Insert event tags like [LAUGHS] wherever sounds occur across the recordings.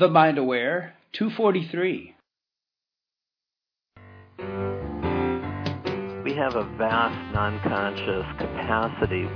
The Mind Aware 243. We have a vast non conscious capacity.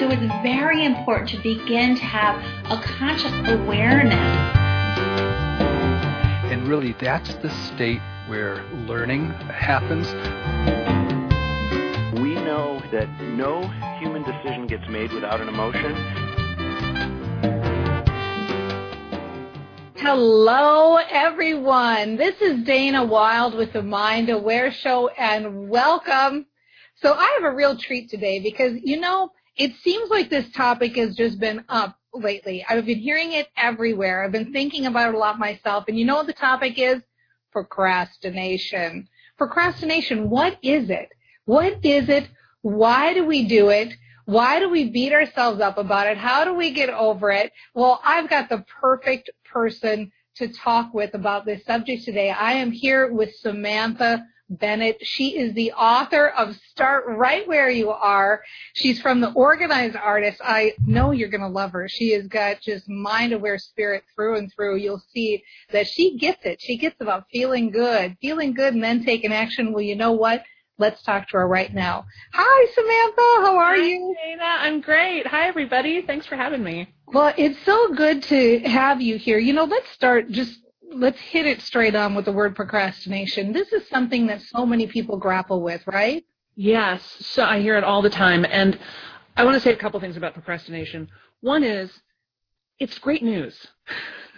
So it's very important to begin to have a conscious awareness. And really, that's the state where learning happens. We know that no human decision gets made without an emotion. Hello, everyone. This is Dana Wilde with the Mind Aware Show, and welcome. So, I have a real treat today because, you know, it seems like this topic has just been up lately. I've been hearing it everywhere. I've been thinking about it a lot myself. And you know what the topic is? Procrastination. Procrastination, what is it? What is it? Why do we do it? Why do we beat ourselves up about it? How do we get over it? Well, I've got the perfect person to talk with about this subject today. I am here with Samantha Bennett. She is the author of Start Right Where You Are. She's from the Organized Artist. I know you're going to love her. She has got just mind aware spirit through and through. You'll see that she gets it. She gets about feeling good, feeling good and then taking action. Well, you know what? Let's talk to her right now. Hi, Samantha. How are Hi, you? Dana. I'm great. Hi, everybody. Thanks for having me. Well, it's so good to have you here. You know, let's start just let's hit it straight on with the word procrastination. This is something that so many people grapple with, right? Yes. So I hear it all the time. And I want to say a couple things about procrastination. One is it's great news.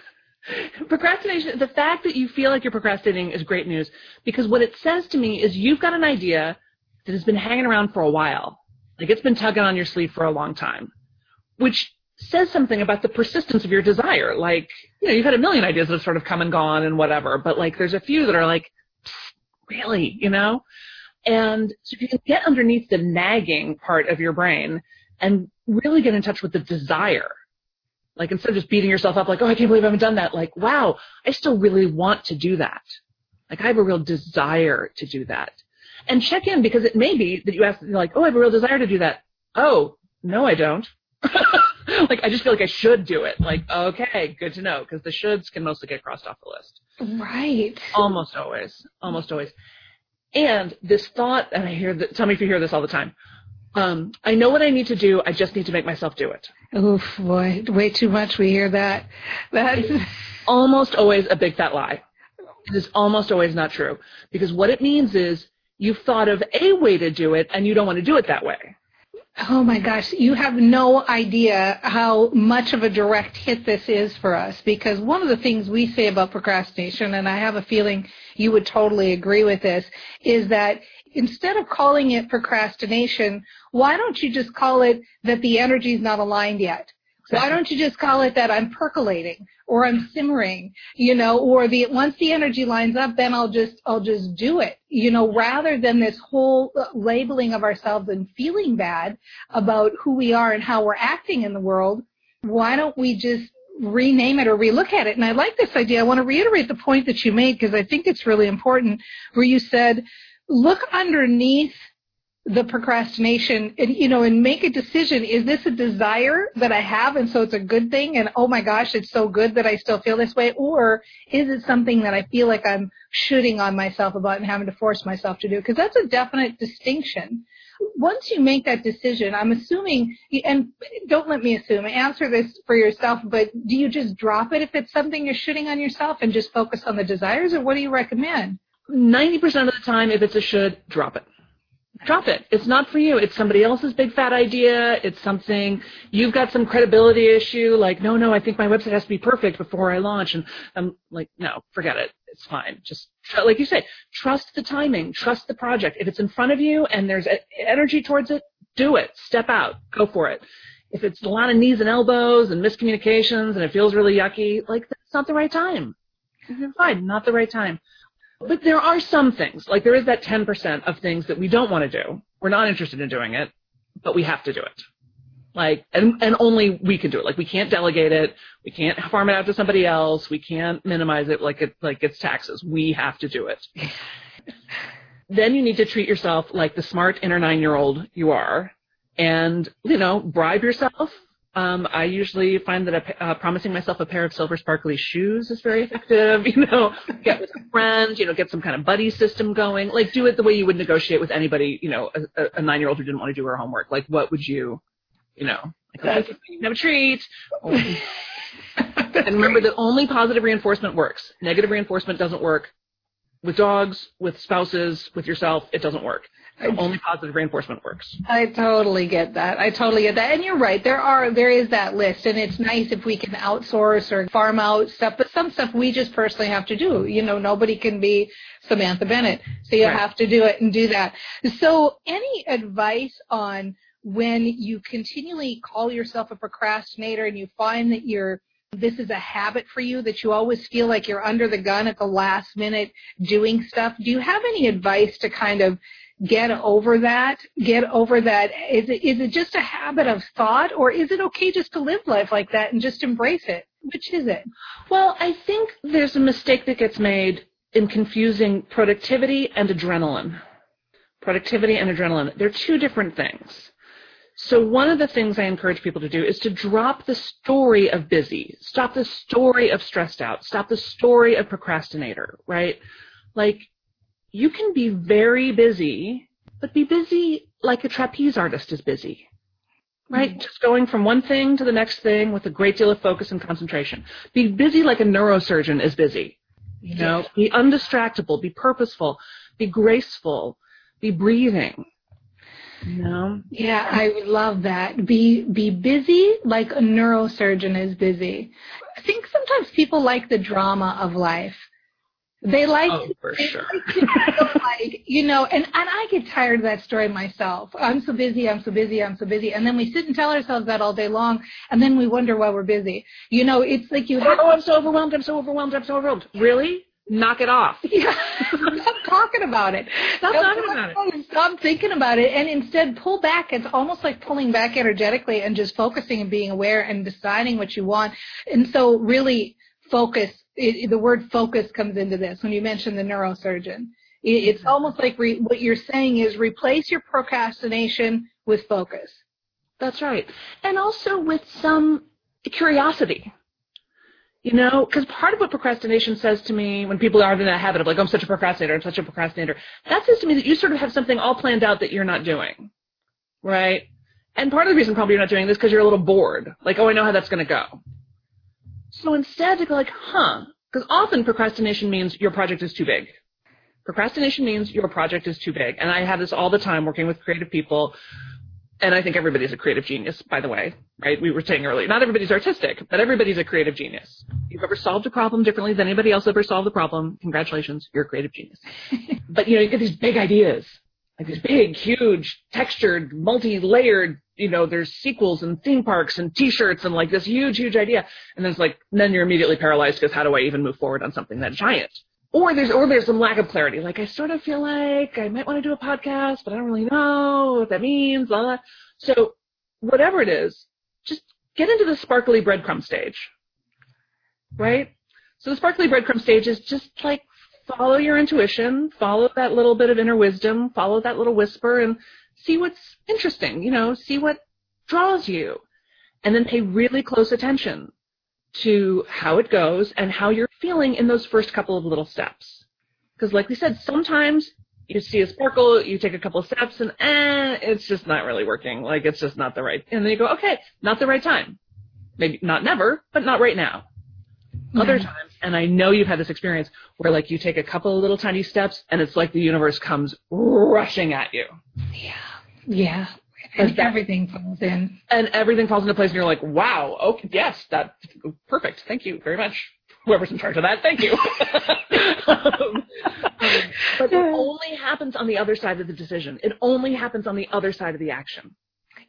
[LAUGHS] procrastination, the fact that you feel like you're procrastinating is great news because what it says to me is you've got an idea that has been hanging around for a while. Like it's been tugging on your sleeve for a long time, which says something about the persistence of your desire. Like, you know, you've had a million ideas that have sort of come and gone and whatever, but like there's a few that are like, really, you know? And so if you can get underneath the nagging part of your brain and really get in touch with the desire, like instead of just beating yourself up like, oh, I can't believe I haven't done that, like, wow, I still really want to do that. Like I have a real desire to do that. And check in because it may be that you ask, like, oh, I have a real desire to do that. Oh, no, I don't. [LAUGHS] [LAUGHS] like I just feel like I should do it. Like, okay, good to know because the shoulds can mostly get crossed off the list. Right. Almost always. Almost always. And this thought, and I hear that, tell me if you hear this all the time. Um, I know what I need to do. I just need to make myself do it. Oof, boy, way too much. We hear that. That's [LAUGHS] almost always a big fat lie. It is almost always not true because what it means is you've thought of a way to do it and you don't want to do it that way. Oh my gosh, you have no idea how much of a direct hit this is for us because one of the things we say about procrastination, and I have a feeling you would totally agree with this, is that instead of calling it procrastination, why don't you just call it that the energy is not aligned yet? Why don't you just call it that I'm percolating or I'm simmering, you know, or the once the energy lines up, then I'll just I'll just do it, you know, rather than this whole labeling of ourselves and feeling bad about who we are and how we're acting in the world. Why don't we just rename it or relook at it? And I like this idea. I want to reiterate the point that you made because I think it's really important where you said, look underneath the procrastination and you know and make a decision is this a desire that i have and so it's a good thing and oh my gosh it's so good that i still feel this way? Or is it something that i feel like i'm shooting on myself about and having to force myself to do? Because that's a definite distinction. Once you make that decision i'm assuming and don't let me assume answer this for yourself but do you just drop it if it's something you're shooting on yourself and just focus on the desires or what do you recommend? 90% of the time if it's a should drop it drop it. It's not for you. It's somebody else's big fat idea. It's something you've got some credibility issue. Like, no, no, I think my website has to be perfect before I launch. And I'm like, no, forget it. It's fine. Just like you say, trust the timing, trust the project. If it's in front of you and there's energy towards it, do it. Step out. Go for it. If it's a lot of knees and elbows and miscommunications and it feels really yucky, like that's not the right time. Mm-hmm. Fine, not the right time. But there are some things, like there is that 10% of things that we don't want to do. We're not interested in doing it, but we have to do it. Like, and, and only we can do it. Like, we can't delegate it. We can't farm it out to somebody else. We can't minimize it like it, like it's taxes. We have to do it. [LAUGHS] then you need to treat yourself like the smart inner nine year old you are and, you know, bribe yourself Um, I usually find that a, uh, promising myself a pair of silver sparkly shoes is very effective. [LAUGHS] You know, get with a friend, you know, get some kind of buddy system going. Like, do it the way you would negotiate with anybody, you know, a, a nine year old who didn't want to do her homework. Like, what would you, you know, like, you have a treat. [LAUGHS] and remember that only positive reinforcement works. Negative reinforcement doesn't work. With dogs, with spouses, with yourself, it doesn't work. Only positive reinforcement works. I totally get that. I totally get that. And you're right. There are there is that list and it's nice if we can outsource or farm out stuff, but some stuff we just personally have to do. You know, nobody can be Samantha Bennett. So you right. have to do it and do that. So any advice on when you continually call yourself a procrastinator and you find that you're this is a habit for you that you always feel like you're under the gun at the last minute doing stuff. Do you have any advice to kind of get over that? Get over that? Is it, is it just a habit of thought or is it okay just to live life like that and just embrace it? Which is it? Well, I think there's a mistake that gets made in confusing productivity and adrenaline. Productivity and adrenaline. They're two different things. So one of the things I encourage people to do is to drop the story of busy, stop the story of stressed out, stop the story of procrastinator, right? Like you can be very busy, but be busy like a trapeze artist is busy. Right? Mm-hmm. Just going from one thing to the next thing with a great deal of focus and concentration. Be busy like a neurosurgeon is busy. You know, be undistractable, be purposeful, be graceful, be breathing no. Yeah, I would love that. Be be busy like a neurosurgeon is busy. I think sometimes people like the drama of life. They like, oh, for they sure. Like, [LAUGHS] like, you know, and, and I get tired of that story myself. I'm so busy, I'm so busy, I'm so busy. And then we sit and tell ourselves that all day long, and then we wonder why we're busy. You know, it's like you oh, have. Oh, I'm so overwhelmed, I'm so overwhelmed, I'm so overwhelmed. Really? knock it off. [LAUGHS] Yeah. Stop talking about it. Stop Don't talking about it. Stop thinking about it and instead pull back. It's almost like pulling back energetically and just focusing and being aware and deciding what you want. And so really focus. It, the word focus comes into this when you mention the neurosurgeon. It, it's mm-hmm. almost like re, what you're saying is replace your procrastination with focus. That's right. And also with some curiosity you know, because part of what procrastination says to me when people are in that habit of like, oh, I'm such a procrastinator, I'm such a procrastinator, that says to me that you sort of have something all planned out that you're not doing. Right? And part of the reason probably you're not doing this because you're a little bored. Like, oh, I know how that's going to go. So instead to go like, huh, because often procrastination means your project is too big. Procrastination means your project is too big. And I have this all the time working with creative people and I think everybody's a creative genius, by the way, right? We were saying earlier, not everybody's artistic, but everybody's a creative genius. If you've ever solved a problem differently than anybody else ever solved the problem, congratulations, you're a creative genius. [LAUGHS] but you know, you get these big ideas, like these big, huge, textured, multi-layered, you know, there's sequels and theme parks and t-shirts and like this huge, huge idea. And then it's like, then you're immediately paralyzed because how do I even move forward on something that giant? or there's or there's some lack of clarity. Like I sort of feel like I might want to do a podcast, but I don't really know what that means. Blah, blah. So whatever it is, just get into the sparkly breadcrumb stage, right? So the sparkly breadcrumb stage is just like follow your intuition, follow that little bit of inner wisdom, follow that little whisper, and see what's interesting. You know, see what draws you, and then pay really close attention to how it goes and how you're feeling in those first couple of little steps. Because like we said, sometimes you see a sparkle, you take a couple of steps and eh, it's just not really working. Like it's just not the right, and then you go, okay, not the right time. Maybe not never, but not right now. Other times, and I know you've had this experience where like you take a couple of little tiny steps and it's like the universe comes rushing at you. Yeah. Yeah. And that, everything falls in. And everything falls into place and you're like, wow, okay, yes, that, perfect. Thank you very much. Whoever's in charge of that, thank you. [LAUGHS] um, but it [LAUGHS] only happens on the other side of the decision. It only happens on the other side of the action.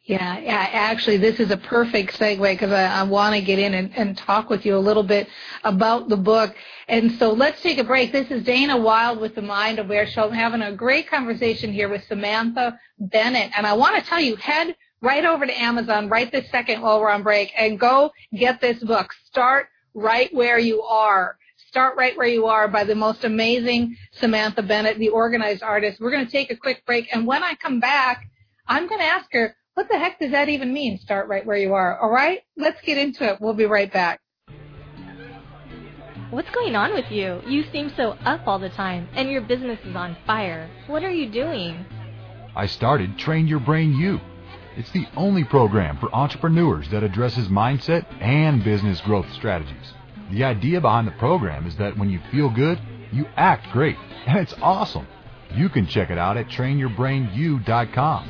Yeah, yeah, actually, this is a perfect segue because I, I want to get in and, and talk with you a little bit about the book. And so let's take a break. This is Dana Wilde with the Mind Aware Show. I'm having a great conversation here with Samantha Bennett. And I want to tell you, head right over to Amazon right this second while we're on break and go get this book. Start right where you are. Start right where you are by the most amazing Samantha Bennett, the organized artist. We're going to take a quick break. And when I come back, I'm going to ask her, What the heck does that even mean? Start right where you are. All right, let's get into it. We'll be right back. What's going on with you? You seem so up all the time, and your business is on fire. What are you doing? I started Train Your Brain U. It's the only program for entrepreneurs that addresses mindset and business growth strategies. The idea behind the program is that when you feel good, you act great, and it's awesome. You can check it out at trainyourbrainu.com,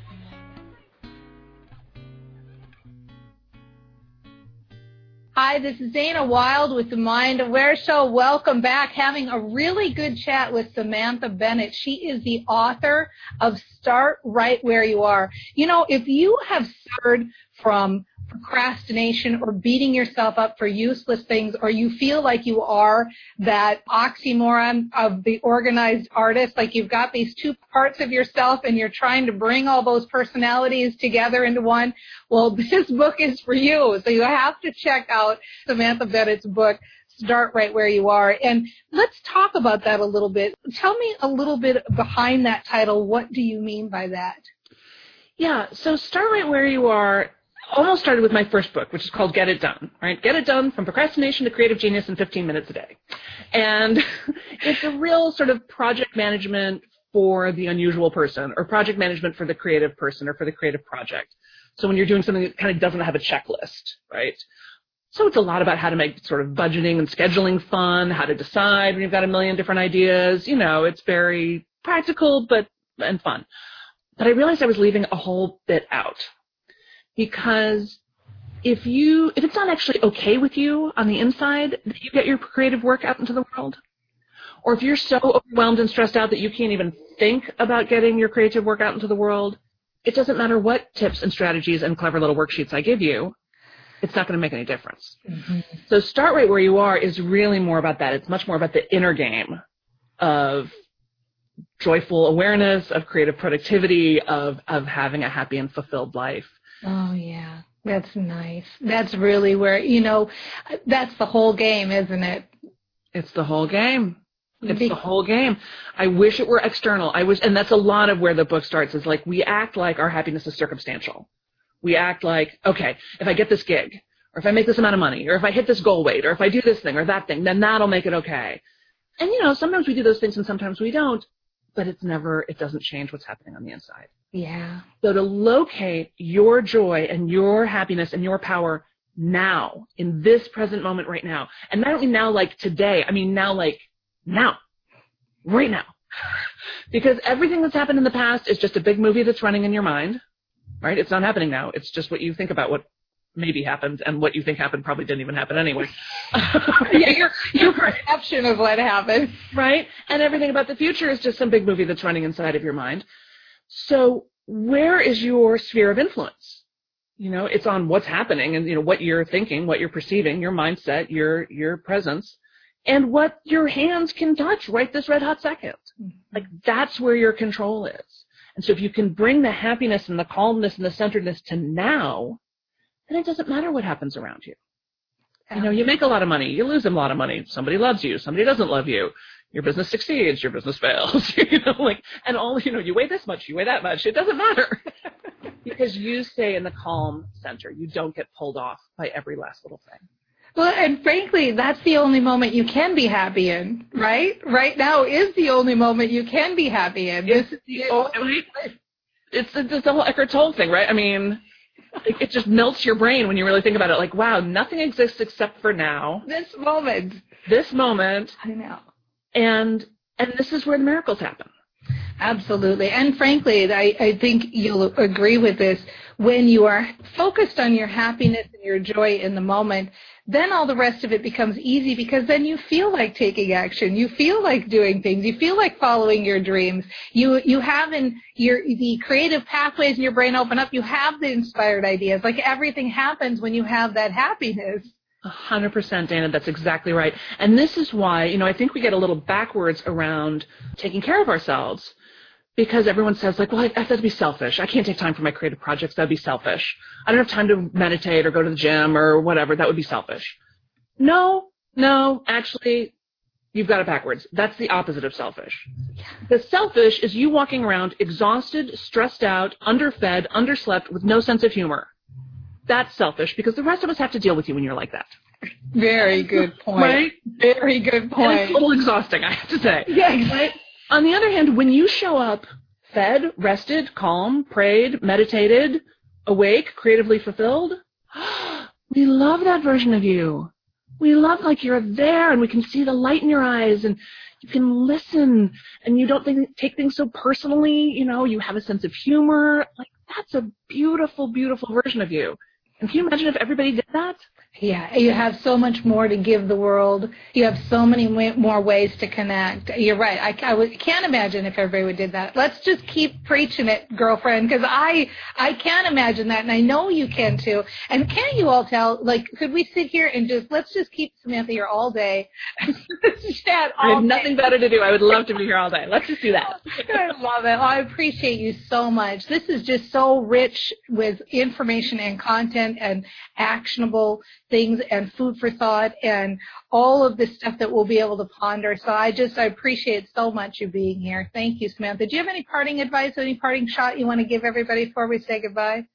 Hi, this is Dana Wilde with the Mind Aware Show. Welcome back. Having a really good chat with Samantha Bennett. She is the author of Start Right Where You Are. You know, if you have suffered from procrastination or beating yourself up for useless things, or you feel like you are that oxymoron of the organized artist, like you've got these two parts of yourself and you're trying to bring all those personalities together into one, well, [LAUGHS] this book is for you. So you have to check out Samantha Bennett's book, start right where you are. And let's talk about that a little bit. Tell me a little bit behind that title. What do you mean by that? Yeah, so start right where you are almost started with my first book, which is called Get It Done, right? Get It Done from procrastination to creative genius in 15 minutes a day. And [LAUGHS] it's a real sort of project management for the unusual person or project management for the creative person or for the creative project. So when you're doing something that kind of doesn't have a checklist, right? So it's a lot about how to make sort of budgeting and scheduling fun, how to decide when you've got a million different ideas. You know, it's very practical, but, and fun. But I realized I was leaving a whole bit out because if you if it's not actually okay with you on the inside that you get your creative work out into the world or if you're so overwhelmed and stressed out that you can't even think about getting your creative work out into the world it doesn't matter what tips and strategies and clever little worksheets i give you it's not going to make any difference. Mm-hmm. so start right where you are is really more about that. It's much more about the inner game of joyful awareness of creative productivity of of having a happy and fulfilled life Oh yeah. That's nice. That's really where, you know, that's the whole game, isn't it? It's the whole game. It's the whole game. I wish it were external. I wish, and that's a lot of where the book starts is like we act like our happiness is circumstantial. We act like, okay, if I get this gig, or if I make this amount of money, or if I hit this goal weight, or if I do this thing or that thing, then that'll make it okay. And you know, sometimes we do those things and sometimes we don't, but it's never, it doesn't change what's happening on the inside. Yeah. So to locate your joy and your happiness and your power now, in this present moment right now. And I don't mean now like today. I mean now like now. Right now. [LAUGHS] because everything that's happened in the past is just a big movie that's running in your mind. Right? It's not happening now. It's just what you think about what maybe happened and what you think happened probably didn't even happen anyway. [LAUGHS] yeah, your, your perception of what happened. Right? And everything about the future is just some big movie that's running inside of your mind. So where is your sphere of influence? You know, it's on what's happening and, you know, what you're thinking, what you're perceiving, your mindset, your, your presence, and what your hands can touch right this red hot 2nd mm-hmm. Like that's where your control is. And so if you can bring the happiness and the calmness and the centeredness to now, then it doesn't matter what happens around you. You know, you make a lot of money, you lose a lot of money. Somebody loves you, somebody doesn't love you your business succeeds, your business fails, [LAUGHS] you know, like, and all, you know, you weigh this much, you weigh that much, it doesn't matter. [LAUGHS] because you stay in the calm center. You don't get pulled off by every last little thing. Well, and frankly, that's the only moment you can be happy in, right? Right now is the only moment you can be happy in. It's this, the only, it's, it's the whole Eckhart Tolle thing, right? I mean, it, it just melts your brain when you really think about it. Like, wow, nothing exists except for now. This moment. This moment. I know and and this is where the miracles happen. Absolutely. And frankly, I, I think you'll agree with this. When you are focused on your happiness and your joy in the moment, then all the rest of it becomes easy because then you feel like taking action. You feel like doing things. You feel like following your dreams. You, you have in your, the creative pathways in your brain open up. You have the inspired ideas. Like everything happens when you have that happiness. A hundred percent, Dana. That's exactly right. And this is why, you know, I think we get a little backwards around taking care of ourselves because everyone says like, well, I, I have to be selfish. I can't take time for my creative projects. That'd be selfish. I don't have time to meditate or go to the gym or whatever. That would be selfish. No, no, actually, you've got it backwards. That's the opposite of selfish. The selfish is you walking around exhausted, stressed out, underfed, underslept with no sense of humor. That's selfish because the rest of us have to deal with you when you're like that. Very good point. Right? Very good And point. it's a little exhausting, I have to say. Yeah, exactly. On the other hand, when you show up fed, rested, calm, prayed, meditated, awake, creatively fulfilled, [GASPS] we love that version of you. We love like you're there and we can see the light in your eyes and you can listen and you don't think, take things so personally. You know, you have a sense of humor. Like that's a beautiful, beautiful version of you. Can you imagine if everybody did that? Yeah, you have so much more to give the world. You have so many more ways to connect. You're right. I, I can't imagine if everybody would did that. Let's just keep preaching it, girlfriend, because I I can't imagine that, and I know you can too. And can't you all tell? Like, could we sit here and just let's just keep Samantha here all day? [LAUGHS] Chat I all have day. nothing better to do. I would love to be here all day. Let's just do that. [LAUGHS] I love it. I appreciate you so much. This is just so rich with information and content and actionable things and food for thought and all of this stuff that we'll be able to ponder. So I just, I appreciate so much you being here. Thank you, Samantha. Do you have any parting advice, any parting shot you want to give everybody before we say goodbye?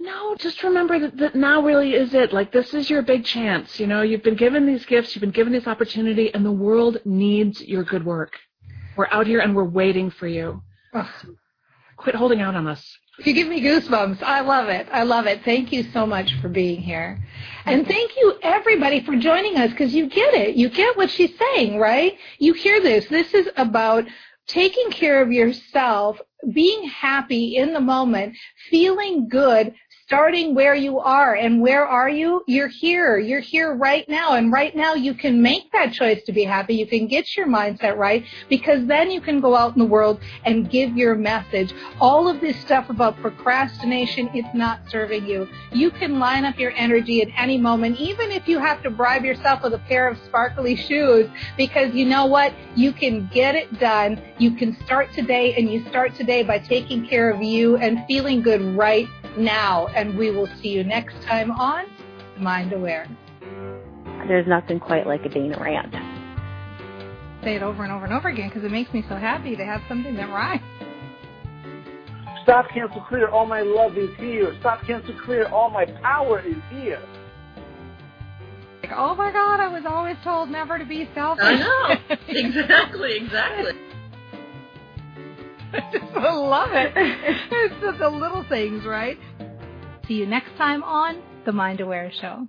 No, just remember that, that now really is it. Like this is your big chance. You know, you've been given these gifts, you've been given this opportunity, and the world needs your good work. We're out here and we're waiting for you. Ugh. Quit holding out on us. You give me goosebumps. I love it. I love it. Thank you so much for being here. And thank you everybody for joining us because you get it. You get what she's saying, right? You hear this. This is about taking care of yourself, being happy in the moment, feeling good, starting where you are. And where are you? You're here. You're here right now. And right now you can make that choice to be happy. You can get your mindset right because then you can go out in the world and give your message. All of this stuff about procrastination, it's not serving you. You can line up your energy at any moment, even if you have to bribe yourself with a pair of sparkly shoes, because you know what? You can get it done. You can start today and you start today by taking care of you and feeling good right now. And we will see you next time on Mind Aware. There's nothing quite like a Dana rant. Say it over and over and over again because it makes me so happy to have something that rhymes. Stop, cancel, clear. All my love is here. Stop, cancel, clear. All my power is here. Like, oh my God, I was always told never to be selfish. I know. exactly, exactly. [LAUGHS] I [LAUGHS] just love it. It's just the little things, right? See you next time on The Mind Aware Show.